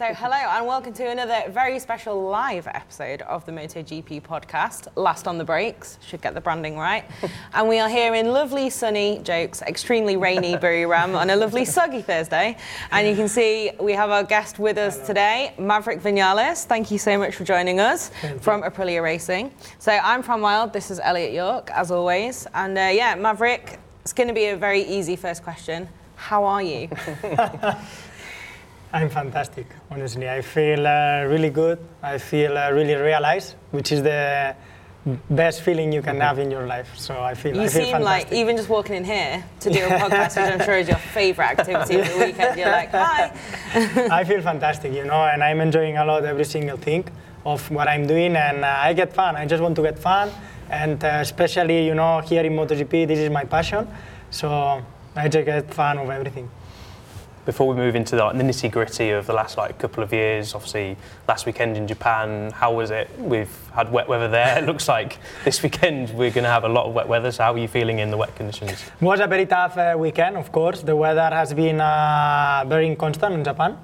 So, hello and welcome to another very special live episode of the MotoGP podcast, Last on the Brakes, should get the branding right. and we are here in lovely, sunny, jokes, extremely rainy Buriram on a lovely, soggy Thursday. And you can see we have our guest with us today, Maverick Viñales. Thank you so much for joining us from Aprilia Racing. So, I'm Fran Wyld, this is Elliot York, as always. And uh, yeah, Maverick, it's going to be a very easy first question. How are you? I'm fantastic, honestly. I feel uh, really good. I feel uh, really realized, which is the best feeling you can have in your life. So I feel You I feel seem like even just walking in here to do a podcast, which I'm sure is your favourite activity of the weekend. You're like, hi. I feel fantastic, you know, and I'm enjoying a lot every single thing of what I'm doing, and uh, I get fun. I just want to get fun, and uh, especially, you know, here in MotoGP, this is my passion. So I just get fun of everything. Before we move into the, like, the nitty gritty of the last like couple of years, obviously last weekend in Japan, how was it? We've had wet weather there. It looks like this weekend we're going to have a lot of wet weather. So how are you feeling in the wet conditions? It was a very tough uh, weekend, of course. The weather has been uh, very inconstant in Japan.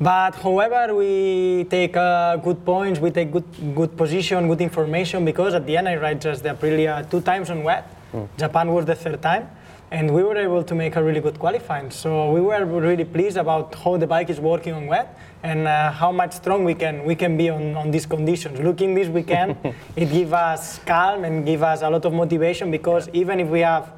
But however, we take uh, good points, we take good, good position, good information, because at the end I ride just the Aprilia two times on wet. Japan was the third time, and we were able to make a really good qualifying. So we were really pleased about how the bike is working on wet and uh, how much strong we can we can be on, on these conditions. Looking this weekend, it gives us calm and give us a lot of motivation because even if we have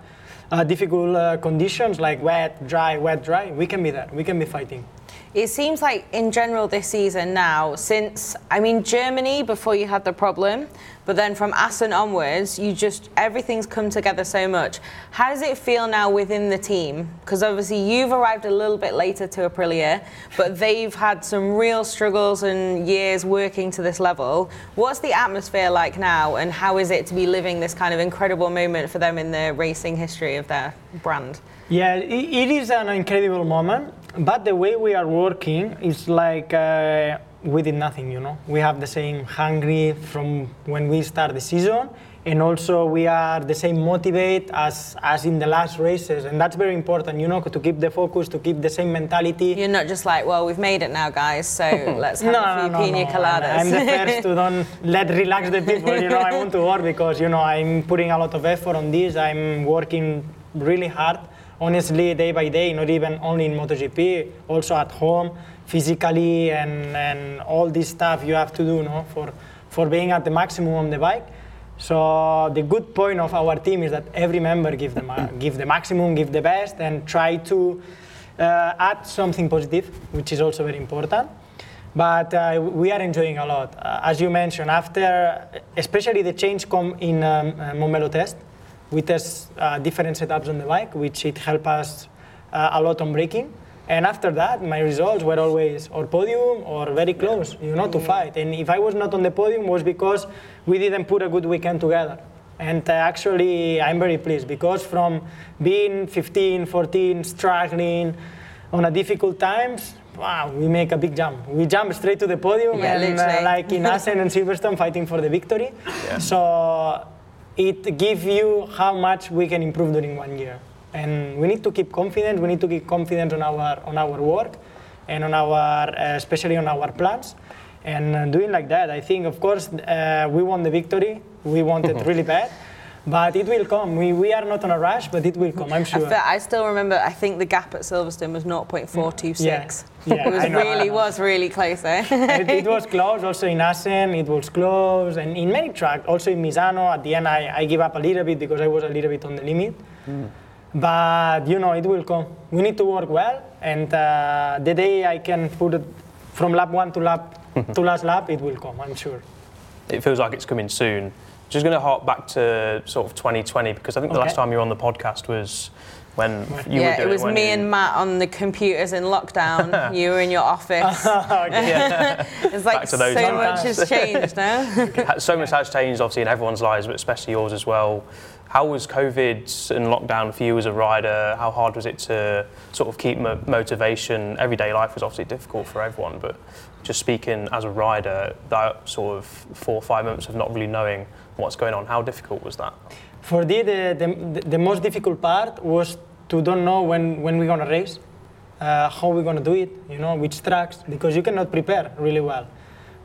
uh, difficult uh, conditions like wet, dry, wet, dry, we can be there. We can be fighting. It seems like in general this season now, since I mean Germany before you had the problem, but then from Assen onwards, you just everything's come together so much. How does it feel now within the team? Because obviously you've arrived a little bit later to Aprilia, but they've had some real struggles and years working to this level. What's the atmosphere like now, and how is it to be living this kind of incredible moment for them in the racing history of their brand? Yeah, it, is an incredible moment, but the way we are working is like uh, we did nothing, you know. We have the same hungry from when we start the season, and also we are the same motivate as, as in the last races, and that's very important, you know, to keep the focus, to keep the same mentality. You're not just like, well, we've made it now, guys, so let's have a few pina coladas. I'm the first to don't let relax the people. You know, I want to work because you know I'm putting a lot of effort on this. I'm working really hard, honestly, day by day. Not even only in MotoGP, also at home, physically, and, and all this stuff you have to do, no, for for being at the maximum on the bike. So the good point of our team is that every member give the ma- give the maximum, give the best, and try to uh, add something positive, which is also very important. But uh, we are enjoying a lot, uh, as you mentioned. After, especially the change come in um, uh, Montmeló test, we test uh, different setups on the bike, which it help us uh, a lot on braking. And after that, my results were always or podium or very close, you know, to fight. And if I was not on the podium, was because we didn't put a good weekend together. And uh, actually, I'm very pleased because from being 15, 14, struggling on a difficult times, wow, we make a big jump. We jump straight to the podium, Yeah, and uh, like in Assen and Silverstone, fighting for the victory. So it gives you how much we can improve during one year. And we need to keep confident. We need to keep confident on our on our work, and on our uh, especially on our plans. And uh, doing like that, I think, of course, uh, we won the victory. We want it really bad, but it will come. We, we are not on a rush, but it will come. I'm I, sure. fe- I still remember. I think the gap at Silverstone was 0.426. Yeah. Yeah, it was know. really was really close. Eh? it, it was close. Also in Assen, it was close, and in many tracks, also in Misano. At the end, I, I give up a little bit because I was a little bit on the limit. But you know, it will come. We need to work well, and uh, the day I can put it from lap one to lap to last lap, it will come. I'm sure. It feels like it's coming soon. Just going to hop back to sort of 2020 because I think the last time you were on the podcast was when you yeah, were doing it was when me you- and Matt on the computers in lockdown. you were in your office. It's like so to those much has changed now. so much has changed, obviously, in everyone's lives, but especially yours as well. How was COVID and lockdown for you as a rider? How hard was it to sort of keep mo- motivation? Everyday life was obviously difficult for everyone, but just speaking as a rider, that sort of four or five months of not really knowing what's going on, how difficult was that? For me, the, the, the most difficult part was to don't know when, when we're gonna race. uh, how we're gonna do it, you know, which tracks, because you cannot prepare really well.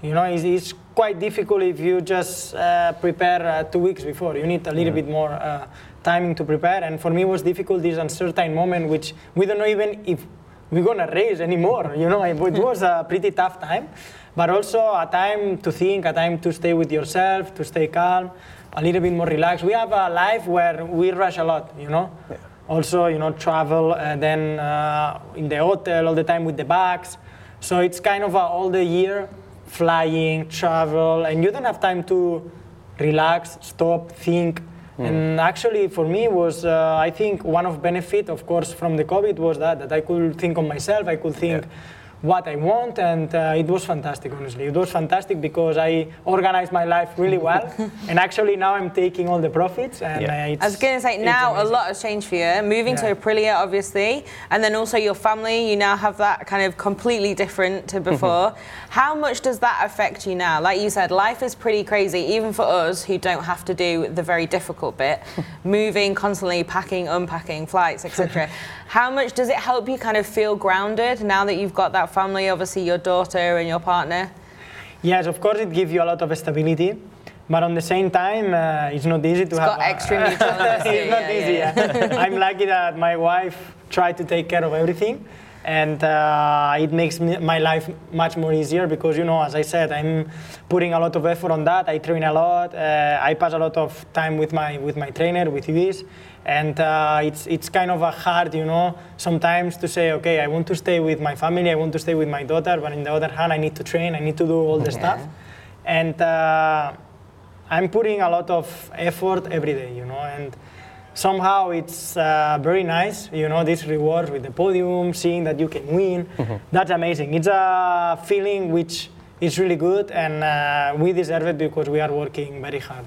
You know, it's, it's quite difficult if you just uh, prepare uh, two weeks before. You need a little bit more uh, timing to prepare. And for me, it was difficult this uncertain moment, which we don't know even if we're gonna race anymore. You know, it, it was a pretty tough time, but also a time to think, a time to stay with yourself, to stay calm, a little bit more relaxed. We have a life where we rush a lot. You know. Also, you know, travel, and then uh, in the hotel all the time with the bags. So it's kind of a, all the year flying, travel, and you don't have time to relax, stop, think. And actually, for me, was uh, I think one of benefit, of course, from the COVID was that that I could think on myself. I could think what I want, and uh, it was fantastic. Honestly, it was fantastic because I organized my life really well, and actually now I'm taking all the profits. And Yeah. uh, it's, I was going to say it's now a lot has changed for you. Moving Yeah. to Aprilia, obviously, and then also your family. You now have that kind of completely different to before. How much does that affect you now? Like you said, life is pretty crazy, even for us who don't have to do the very difficult bit, moving constantly, packing, unpacking, flights, etc. How much does it help you kind of feel grounded now that you've got that family? Obviously, your daughter and your partner. Yes, of course, it gives you a lot of stability, but on the same time, uh, it's not easy to It's have. got a- extra mutual honesty, it's not yeah, easy. yeah. I'm lucky that my wife tried to take care of everything, and uh, it makes me, my life much more easier because you know, as I said, I'm putting a lot of effort on that. I train a lot. Uh, I pass a lot of time with my with my trainer, with Luis. And uh, it's, it's kind of a hard, you know, sometimes to say, okay, I want to stay with my family, I want to stay with my daughter, but on the other hand, I need to train, I need to do all the stuff. And uh, I'm putting a lot of effort every day, you know, and somehow it's uh, very nice, you know, this reward with the podium, seeing that you can win. That's amazing. It's a feeling which is really good, and uh, we deserve it because we are working very hard.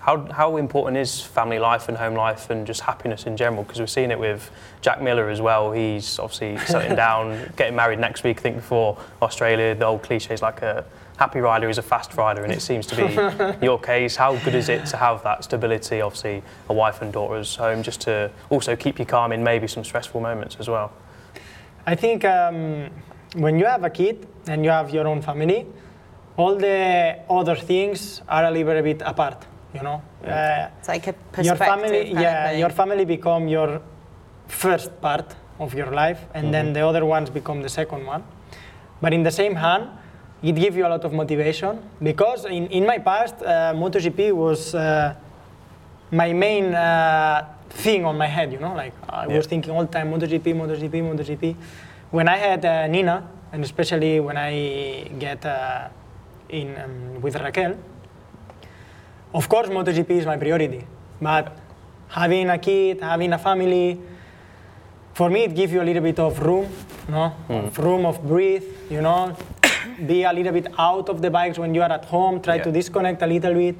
How, how important is family life and home life and just happiness in general? Because we're seeing it with Jack Miller as well. He's obviously settling down, getting married next week. I think before Australia, the old cliche is like a happy rider is a fast rider, and it seems to be your case. How good is it to have that stability? Obviously, a wife and daughter's home, just to also keep you calm in maybe some stressful moments as well. I think um, when you have a kid and you have your own family, all the other things are a little bit apart, you know. Uh, It's like a perspective. your family, yeah, your family become your first part of your life, and then the other ones become the second one. But in the same hand, it gives you a lot of motivation because in, in my past, uh, MotoGP was uh, my main uh, thing on my head. You know, like I Yeah. was thinking all the time MotoGP, MotoGP, MotoGP. When I had uh, Nina, and especially when I get uh, in um, with Raquel, of course, MotoGP is my priority, but having a kid, having a family, for me, it gives you a little bit of room, no? Of room of breathe, you know, be a little bit out of the bikes when you are at home, try to disconnect a little bit.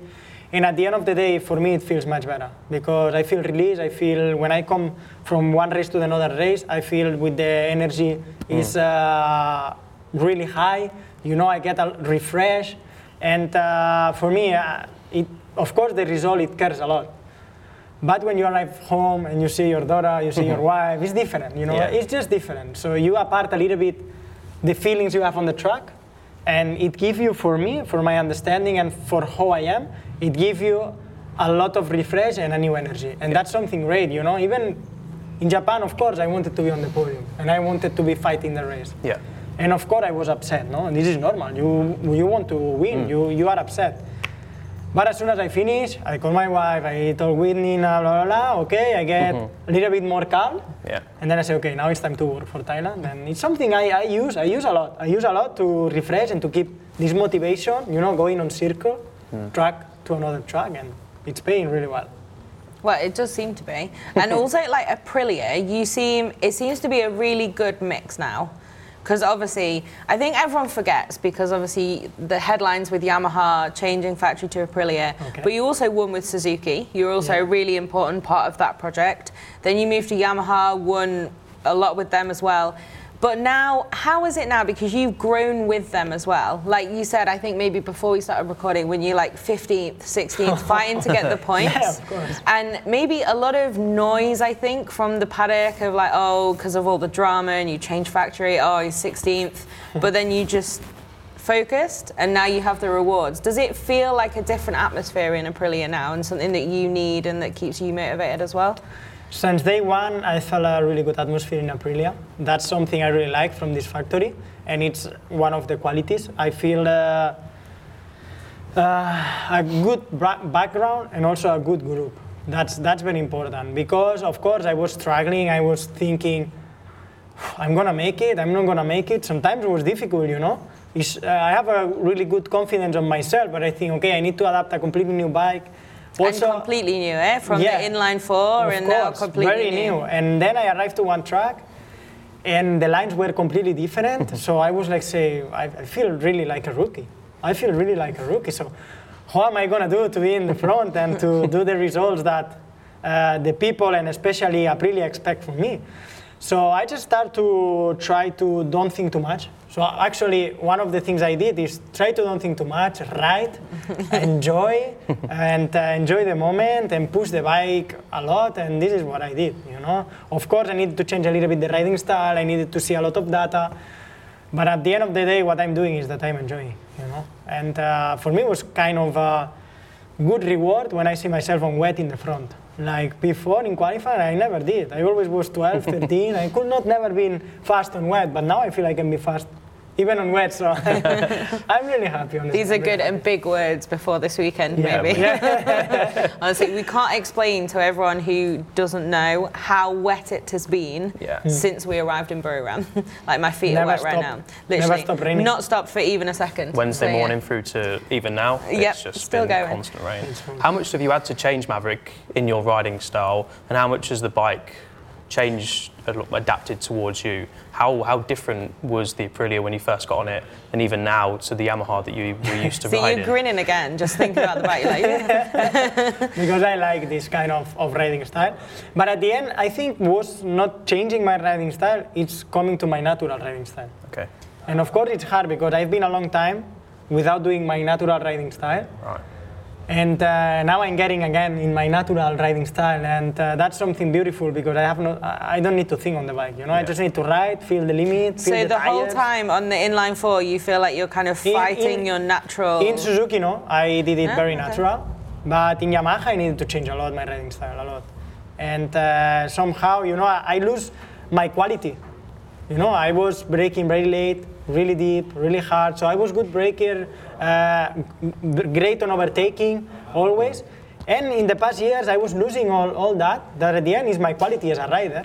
And at the end of the day, for me, it feels much better because I feel released. I feel when I come from one race to another race, I feel with the energy is uh, really high. You know, I get a refresh. And uh, for me, uh, it, of course, the result, it cares a lot. But when you arrive home and you see your daughter, you see your wife, it's different, you know, Yeah. it's just different. So you apart a little bit the feelings you have on the track, and it gives you, for me, for my understanding and for how I am, it gives you a lot of refresh and a new energy. And that's something great, you know, even in Japan, of course, I wanted to be on the podium and I wanted to be fighting the race. Yeah. And of course, I was upset. No, and this is normal. You you want to win. Mm. You you are upset. But as soon as I finish, I call my wife. I talk with Nina. Blah blah blah. Okay, I get mhm. a little bit more calm. Yeah. And then I say, okay, now it's time to work for Thailand. And it's something I, I use. I use a lot. I use a lot to refresh and to keep this motivation. You know, going on circle, hmm. track to another track, and it's paying really well. Well, it does seem to be. And also, like Aprilia, you seem, it seems to be a really good mix now. Because obviously, I think everyone forgets because obviously the headlines with Yamaha changing factory to Aprilia, Okay. but you also won with Suzuki. You're also Yeah. a really important part of that project. Then you moved to Yamaha, won a lot with them as well. But now, how is it now? Because you've grown with them as well. Like you said, I think maybe before we started recording, when you're like 15th, 16th, fighting to get the points. Yeah, of course. And maybe a lot of noise, I think, from the paddock of like, oh, because of all the drama and you change factory, oh, he's 16th. but then you just focused and now you have the rewards. Does it feel like a different atmosphere in Aprilia now and something that you need and that keeps you motivated as well? Since day one, I felt a really good atmosphere in Aprilia. That's something I really like from this factory, and it's one of the qualities. I feel uh, uh, a good background and also a good group. That's, that's very important because, of course, I was struggling. I was thinking, I'm gonna make it, I'm not gonna make it. Sometimes it was difficult, you know. Uh, I have a really good confidence on myself, but I think, okay, I need to adapt a completely new bike. And completely new, eh? From Yeah. the inline four and now course, completely very new. And then I arrived to one track, and the lines were completely different. so I was like, say, I, I feel really like a rookie. I feel really like a rookie. So how am I gonna do to be in the front and to do the results that uh, the people and especially Aprilia expect from me? So I just start to try to don't think too much. So actually, one of the things I did is try to don't think too much, ride, enjoy, and uh, enjoy the moment and push the bike a lot. And this is what I did. You know, of course, I needed to change a little bit the riding style. I needed to see a lot of data. But at the end of the day, what I'm doing is that I'm enjoying. You know, and uh, for me, it was kind of a good reward when I see myself on wet in the front. Like before in qualifying, I never did. I always was 12, 13. I could not never been fast on wet, but now I feel I can be fast even on wet. So I'm really happy. Honestly. These are good and big words before this weekend, Yeah, maybe. yeah. Honestly, we can't explain to everyone who doesn't know how wet it has been Yeah. Hmm. since we arrived in Buriram. like my feet Never are wet right stopped. now. Never Literally, stopped raining. not stopped for even a second. Wednesday So, yeah. morning through to even now, Yep, it's just still been going. constant rain. How much have you had to change Maverick in your riding style, and how much has the bike changed, uh, adapted towards you? How how different was the Aprilia when you first got on it, and even now to the Yamaha that you were used to See, riding? you're grinning again, just thinking about the bike. You're like, yeah. because I like this kind of, of riding style. But at the end, I think was not changing my riding style. It's coming to my natural riding style. Okay, And of course, it's hard because I've been a long time without doing my natural riding style. right. And uh, now I'm getting again in my natural riding style, and uh, that's something beautiful because I have no, I I don't need to think on the bike. You know, I just need to ride, feel the limit, feel so the, the whole time on the inline four, you feel like you're kind of fighting in- your natural. In Suzuki, no, I did it Ah, very okay. natural, but in Yamaha, I needed to change a lot my riding style, a lot, and uh, somehow, you know, I, I lose my quality. You know, I was braking very late, really deep, really hard. So I was good braker, g- great on overtaking, always. And in the past years, I was losing all, all that. That at the end is my quality as a rider.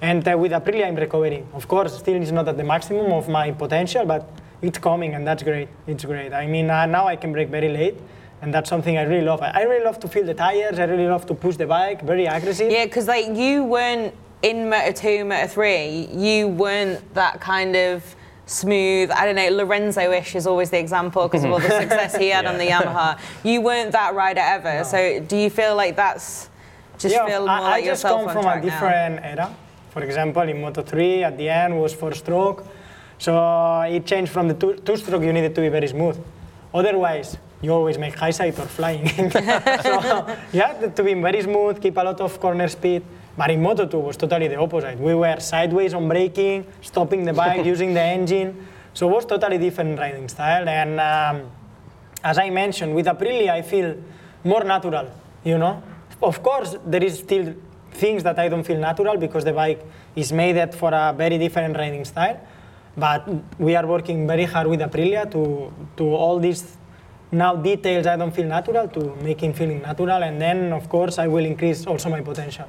And uh, with Aprilia, I'm recovering. Of course, still it's not at the maximum of my potential, but it's coming, and that's great. It's great. I mean, uh, now I can brake very late, and that's something I really love. I, I really love to feel the tires. I really love to push the bike, very aggressive. Yeah, because like you weren't in Moto 2, Moto 3, you weren't that kind of smooth. I don't know, Lorenzo-ish is always the example because of all the success he had on the Yamaha. You weren't that rider ever. So do you feel like that's just yeah, feel more I, like I just come from a different era. For example, in Moto3, at the end was four-stroke, so uh, it changed from the two- two-stroke. You needed to be very smooth. Otherwise, you always make high side or flying. so you had to be very smooth, keep a lot of corner speed. But in Moto2 was totally the opposite. We were sideways on braking, stopping the bike, using the engine. So it was totally different riding style. And um, as I mentioned, with Aprilia, I feel more natural, you know. Of course, there is still things that I don't feel natural because the bike is made for a very different riding style. But we are working very hard with Aprilia to, to all these now details I don't feel natural to making feeling natural. And then, of course, I will increase also my potential.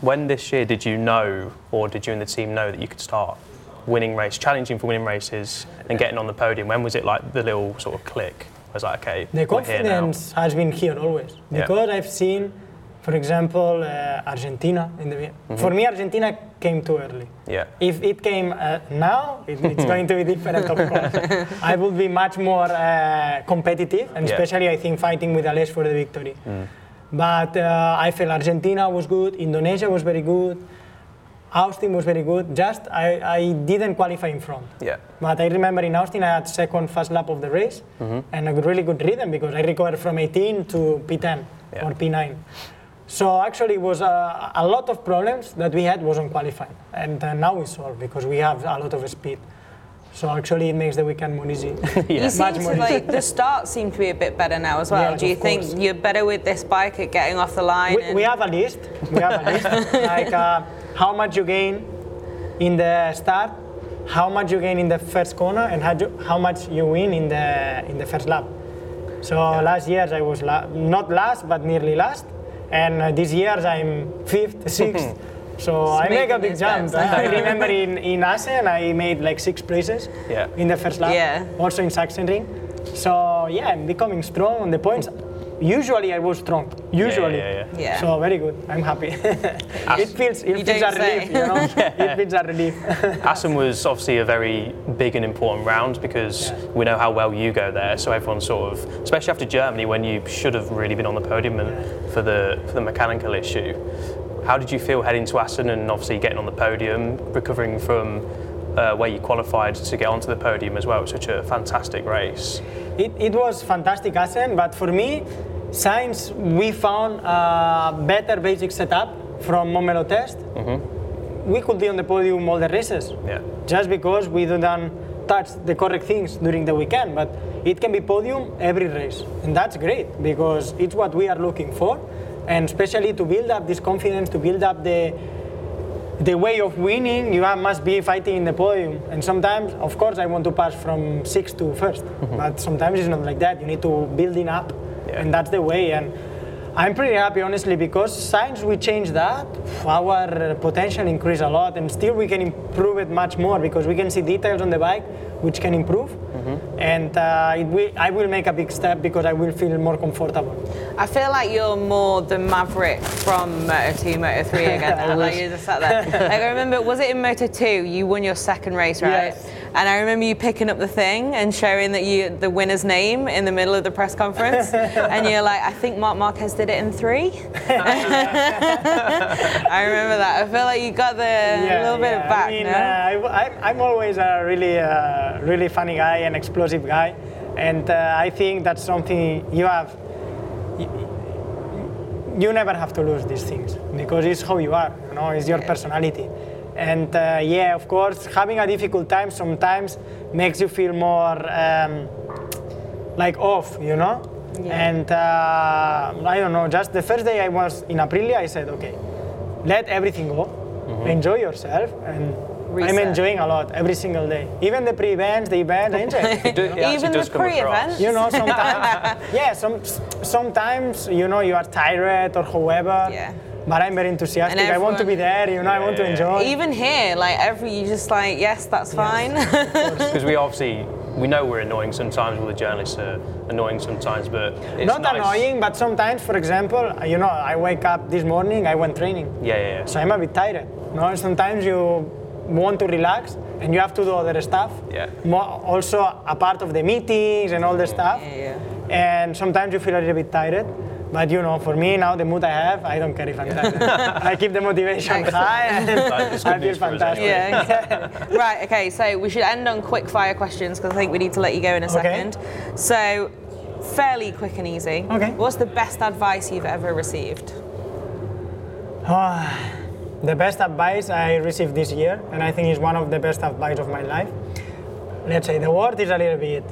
When this year did you know, or did you and the team know that you could start winning race, challenging for winning races, and getting on the podium? When was it like the little sort of click? I was like, okay, The we're here now. confidence has been here always Yeah. because I've seen, for example, uh, Argentina. In the Mm-hmm. for me, Argentina came too early. Yeah. If it came uh, now, it, it's going to be different, of course. I would be much more uh, competitive, and Yeah. Mm. especially I think fighting with Aleix for the victory. But uh, I felt Argentina was good, Indonesia was very good. Austin was very good. Just I, I didn't qualify in front. Yeah. But I remember in Austin I had second first lap of the race Mm-hmm. and a really good rhythm because I recovered from 18 to P10 Yeah. or P9. So actually it was uh, a lot of problems that we had wasn't qualifying and uh, now we solved because we have a lot of speed. So actually it makes the weekend more easy. Yeah. You seem to more like the start seemed to be a bit better now as well. Yeah, Do you think course. you're better with this bike at getting off the line? we, and- we have a list. We have a list. like uh, how much you gain in the start, how much you gain in the first corner, and how, you, how much you win in the in the first lap. So last year I was la- not last, but nearly last, and uh, this year I'm fifth, sixth. So I make a big his jump. bets. I remember in, in Assen I made like six places Yeah. in the first lap. Yeah. Also in Sachsenring. So yeah, I'm becoming strong on the points. Usually I was strong. Usually. yeah, yeah. Yeah. So very good. I'm happy. it feels it You feels a say. relief, you know. It feels a relief. Assen was obviously a very big and important round because we know how well you go there. So everyone sort of, especially after Germany, when you should have really been on the podium and for the for the mechanical issue. How did you feel heading to Assen and obviously getting on the podium, recovering from uh, where you qualified to get onto the podium as well? It was such a fantastic race. It, it was fantastic Assen, but for me, since we found a better basic setup from Momelo test, we could be on the podium all the races. Yeah. Just because we didn't touch the correct things during the weekend, but it can be podium every race, and that's great because it's what we are looking for, and especially to build up this confidence, to build up the the way of winning, you must be fighting in the podium. And sometimes, of course, I want to pass from sixth to 1st mm-hmm. but sometimes it's not like that. You need to building up, Yeah. and that's the way. And I'm pretty happy, honestly, because since we changed that, our potential increased a lot, and still we can improve it much more because we can see details on the bike which can improve. And uh, it will, I will make a big step because I will feel more comfortable. I feel like you're more the maverick from Moto 2, Moto 3 again. now. like you just sat there. like I remember, was it in Moto 2? You won your second race, right? Yes. And I remember you picking up the thing and showing that you the winner's name in the middle of the press conference, and you're like, I think Marc Marquez did it in three. I remember that. I feel like you got the little bit of back. I mean, no? uh, I, I'm always a really, uh, really funny guy and explosive guy, and uh, I think that's something you have. You, you never have to lose these things because it's how you are. You know, it's your personality. And uh, yeah, of course, having a difficult time sometimes makes you feel more um, like off, you know. Yeah. And uh, I don't know. Just the first day I was in Aprilia, I said, okay, let everything go, enjoy yourself, and I'm enjoying a lot every single day. Even the pre-events, the event, I enjoy. it. It do- it actually Even the does come across. pre-events? you know, sometimes, yeah, some, sometimes you know you are tired or whoever. Yeah. But I'm very enthusiastic. And I want to be there. You know, I want to Yeah, yeah, enjoy. Even here, like every, you just like, yes, that's fine. Because we obviously we know we're annoying sometimes. All the journalists are annoying sometimes, but it's Not nice. annoying, but sometimes, for example, you know, I wake up this morning, I went training. Yeah, yeah, yeah. So I'm a bit tired. You know, sometimes you want to relax and you have to do other stuff. Yeah. Mo- also a part of the meetings and all the mm. stuff. Yeah, And sometimes you feel a little bit tired. But you know, for me now, the mood I have, I don't care if I'm tired. I keep the motivation high and I feel news for us fantastic. Yeah, exactly. right, okay, so we should end on quick fire questions because I think we need to let you go in a second. Okay. So, fairly quick and easy. Okay. What's the best advice you've ever received? The best advice I received this year, and I think is one of the best advice of my life. Let's say the word is a little bit.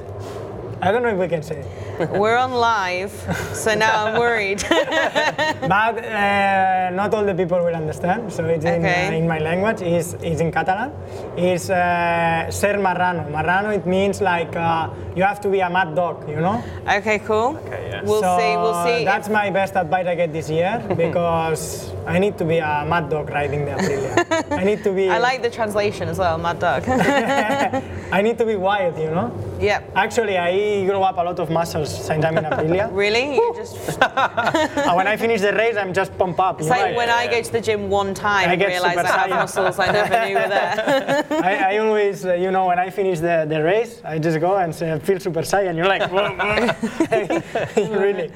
I don't know if we can say. We're on live, so now I'm worried. but uh, not all the people will understand. So it's in, Okay. uh, in my language. it's, is in Catalan. Is uh, ser marrano. Marrano it means like uh, you have to be a mad dog. You know. okay, cool. Okay, yeah. We'll so see, we'll see. That's my best advice I get this year because I need to be a mad dog riding the Aprilia. I need to be. I like the translation as well, Mad Dog. I need to be wild. You know. yep. Actually, I grew up a lot of muscles since I'm in Aprilia. Really? You just when I finish the race, I'm just pumped up. it's you know, like when I go to the gym one time I and get realise super I have tired. muscles I never knew were there. I, I always, uh, you know, when I finish the, the race, I just go and say, feel super shy, and you're like, whoa, whoa. really.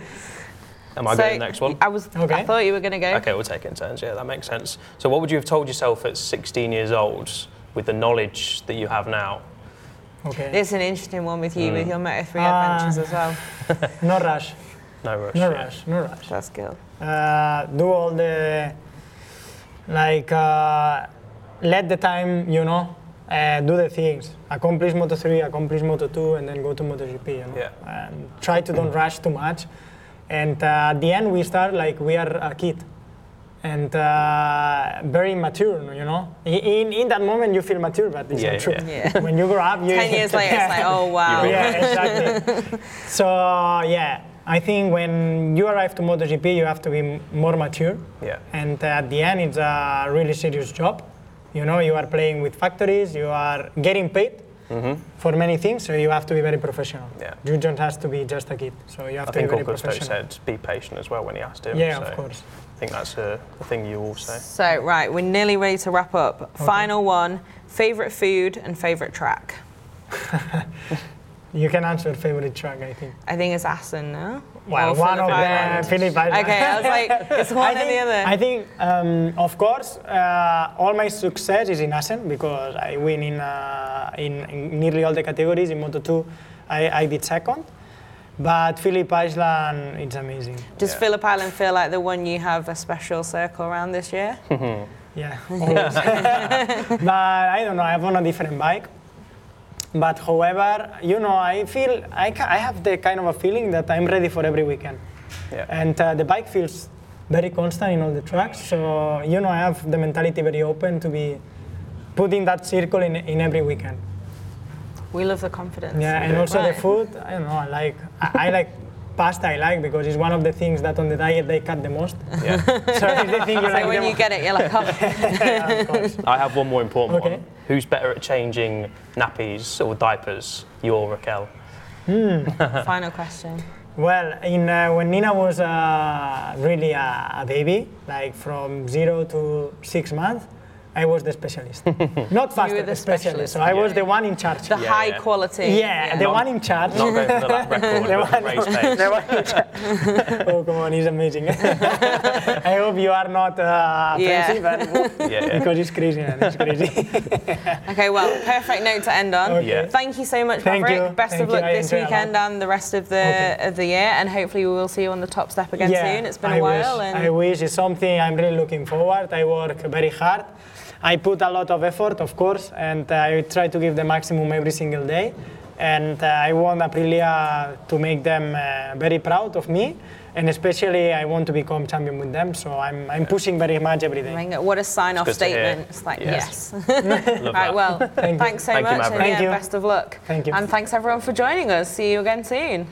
Am I So, going next one? I was. I Okay. thought you were going to go. Okay, we'll take it in turns. Yeah, that makes sense. So, what would you have told yourself at 16 years old with the knowledge that you have now? Okay. It's an interesting one with you with your Moto 3 Ah. adventures as well. No rush. No rush. No yeah. rush. No rush. That's good. uh, do all the like uh, let the time you know uh, do the things accomplish moto 3 accomplish moto 2 and then go to MotoGP you know Yeah. and try to don't rush too much and uh, at the end we start like we are a kid and uh, very mature you know in, in that moment you feel mature but it's Yeah, not true yeah. when you grow up you Ten years later, it's like, oh wow. Yeah, exactly. so yeah, I think when you arrive to MotoGP, you have to be more mature. Yeah. And uh, at the end, it's a really serious job. You know, you are playing with factories, you are getting paid for many things, so you have to be very professional. Mm-hmm. Yeah. You don't have to be just a kid, so you have I to be think very Augusto professional. said be patient as well when he asked him. Yeah, so of course. I think that's a, a thing you all say. So right, we're nearly ready to wrap up. Final one: favorite food and favorite track. You can answer favorite track, I think. I think it's Assen, no? Well, Or one of Phillip them, Island. Phillip Island. Okay, I was like, it's one I or the other. I think, um, of course, uh, all my success is in Assen because I win in, uh, in, in nearly all the categories. In Moto2, I, I did second. But Phillip Island, it's amazing. Does Yeah. Phillip Island feel like the one you have a special circle around this year? Yeah, but I don't know, I have on a different bike. But however, you know, I feel, I, ca- I have the kind of a feeling that I'm ready for every weekend. Yeah. And uh, the bike feels very constant in all the tracks. So, you know, I have the mentality very open to be put in that circle in, in every weekend. We love the confidence. Yeah, and also Right. the food, I don't know, I like, I, I like pasta I like because it's one of the things that on the diet they cut the most. Yeah. so it's the thing you So like when the you get it, you're like, oh, yeah. I have one more important Okay. one. Who's better at changing nappies or diapers, you or Raquel? final question. Well, in, uh, when Nina was uh, really a, a baby, like from zero to six months, I was the specialist. Not faster, the specialist. specialist, So I was yeah. the one in charge. The Yeah, high yeah. quality. yeah, the Not- one in charge. Not going for the lap record, The one- race pace. the one in charge. oh, come on, he's amazing. I hope you are not uh, Yeah. offensive and- Yeah, yeah. because it's crazy, man. He's crazy. Okay, well, perfect note to end on. Okay. Yeah. Thank you so much, Thank Maverick. you. Best Thank of luck I this weekend and the rest of the Okay. of the year, and hopefully we will see you on the top step again soon. It's been a I while, Wish, and I wish it's something I'm really looking forward. I work very hard. I put a lot of effort, of course, and uh, I try to give the maximum every single day. And uh, I want Aprilia to make them uh, very proud of me, and especially I want to become champion with them. So I'm, I'm pushing very much every day. What a sign-off good to hear. statement! It's like Yes. yes. Love right, well, Thank thanks so Thank you, much, and yeah, Thank you. best of luck. Thank you. And thanks everyone for joining us. See you again soon.